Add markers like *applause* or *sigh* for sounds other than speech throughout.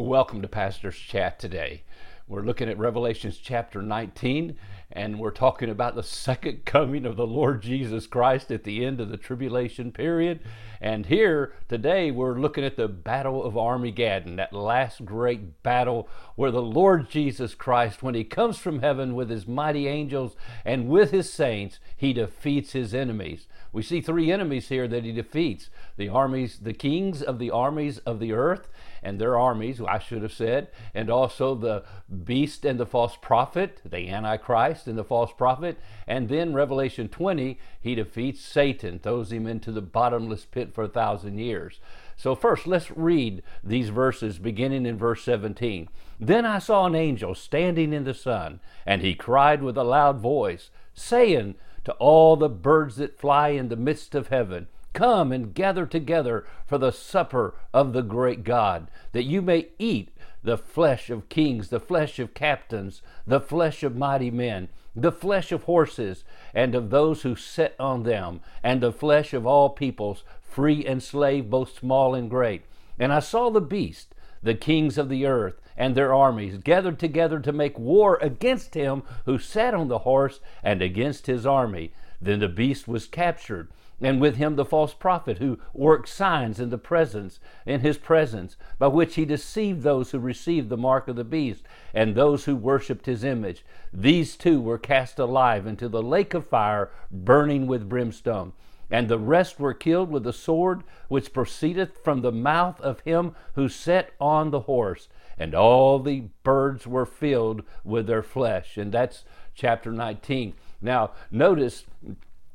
Welcome to Pastor's Chat today. We're looking at Revelations chapter 19, and we're talking about the second *laughs* coming of the Lord Jesus Christ at the end of the tribulation period. And here today, we're looking at the Battle of Armageddon, that last great battle where the Lord Jesus Christ, when he comes from heaven with his mighty angels and with his saints, he defeats his enemies. We see three enemies here that he defeats the armies, the kings of the armies of the earth and their armies, I should have said, and also the beast and the false prophet, the Antichrist and the false prophet. And then Revelation 20, he defeats Satan, throws him into the bottomless pit for a thousand years. So, first, let's read these verses beginning in verse 17. Then I saw an angel standing in the sun, and he cried with a loud voice, saying to all the birds that fly in the midst of heaven, Come and gather together for the supper of the great God, that you may eat the flesh of kings, the flesh of captains, the flesh of mighty men, the flesh of horses, and of those who sit on them, and the flesh of all peoples, free and slave, both small and great. And I saw the beast, the kings of the earth, and their armies gathered together to make war against him who sat on the horse and against his army. Then the beast was captured and with him the false prophet who worked signs in the presence in his presence by which he deceived those who received the mark of the beast and those who worshipped his image. These two were cast alive into the lake of fire burning with brimstone. And the rest were killed with the sword which proceedeth from the mouth of him who sat on the horse. And all the birds were filled with their flesh. And that's chapter 19 now notice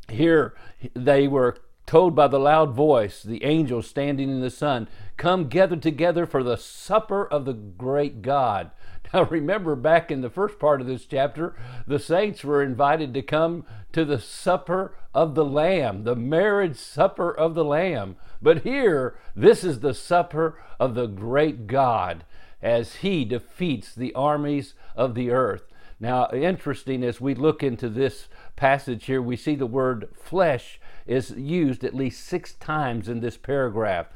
here they were told by the loud voice, the angel standing in the sun, Come gather together for the supper of the great God. *laughs* Now, remember back in the first part of this chapter, the saints were invited to come to the supper of the Lamb, the marriage supper of the Lamb. But here, this is the supper of the great God as he defeats the armies of the earth. Now, interesting as we look into this passage here, we see the word flesh is used at least six times in this paragraph.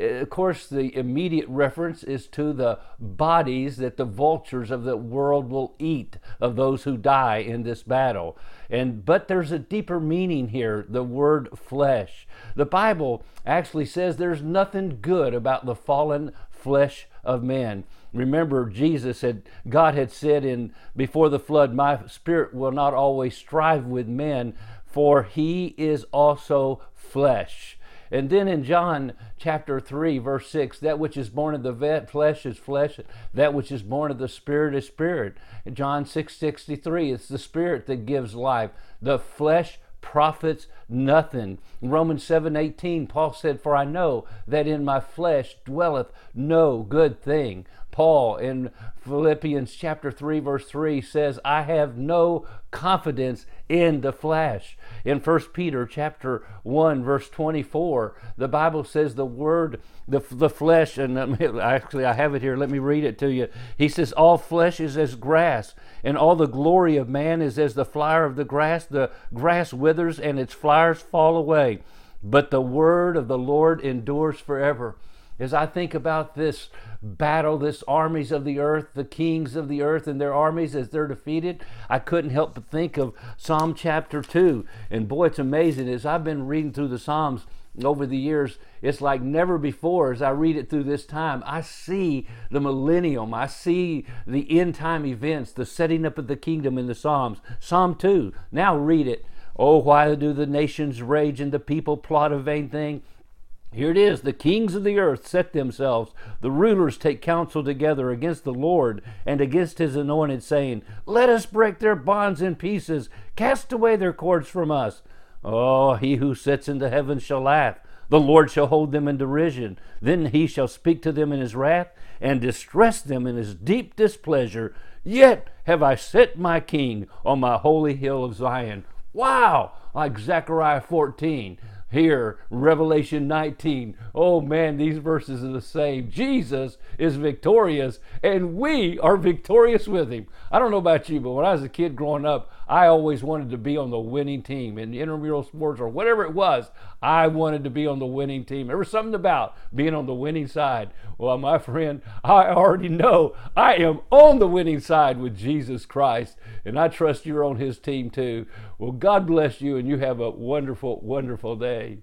Uh, of course, the immediate reference is to the bodies that the vultures of the world will eat of those who die in this battle. And but there's a deeper meaning here, the word flesh. The Bible actually says there's nothing good about the fallen flesh of man. Remember, Jesus had, God had said in before the flood, My spirit will not always strive with men, for he is also flesh. And then in John chapter 3, verse 6, that which is born of the flesh is flesh, that which is born of the spirit is spirit. In John 6 63, it's the spirit that gives life. The flesh profits nothing. In Romans 7:18, Paul said, "For I know that in my flesh dwelleth no good thing." Paul in Philippians chapter 3 verse 3 says, "I have no confidence in the flesh." In 1 Peter chapter 1 verse 24, the Bible says the word the, the flesh and *laughs* actually I have it here, let me read it to you. He says all flesh is as grass, and all the glory of man is as the flower of the grass. The grass withers and its flowers fall away, but the word of the Lord endures forever as I think about this battle, this armies of the earth, the kings of the earth and their armies as they're defeated, I couldn't help but think of Psalm chapter 2. And boy, it's amazing. As I've been reading through the Psalms over the years, it's like never before as I read it through this time. I see the millennium, I see the end time events, the setting up of the kingdom in the Psalms. Psalm 2, now read it. Oh, why do the nations rage and the people plot a vain thing? Here it is the kings of the earth set themselves, the rulers take counsel together against the Lord and against his anointed, saying, Let us break their bonds in pieces, cast away their cords from us. Oh, he who sits in the heavens shall laugh. The Lord shall hold them in derision. Then he shall speak to them in his wrath and distress them in his deep displeasure. Yet have I set my king on my holy hill of Zion. Wow! Like Zechariah 14 here, Revelation 19. Oh man, these verses are the same. Jesus is victorious, and we are victorious with him. I don't know about you, but when I was a kid growing up, I always wanted to be on the winning team in intramural sports or whatever it was. I wanted to be on the winning team. There was something about being on the winning side. Well, my friend, I already know I am on the winning side with Jesus Christ, and I trust you're on his team too. Well, God bless you, and you have a wonderful, wonderful day.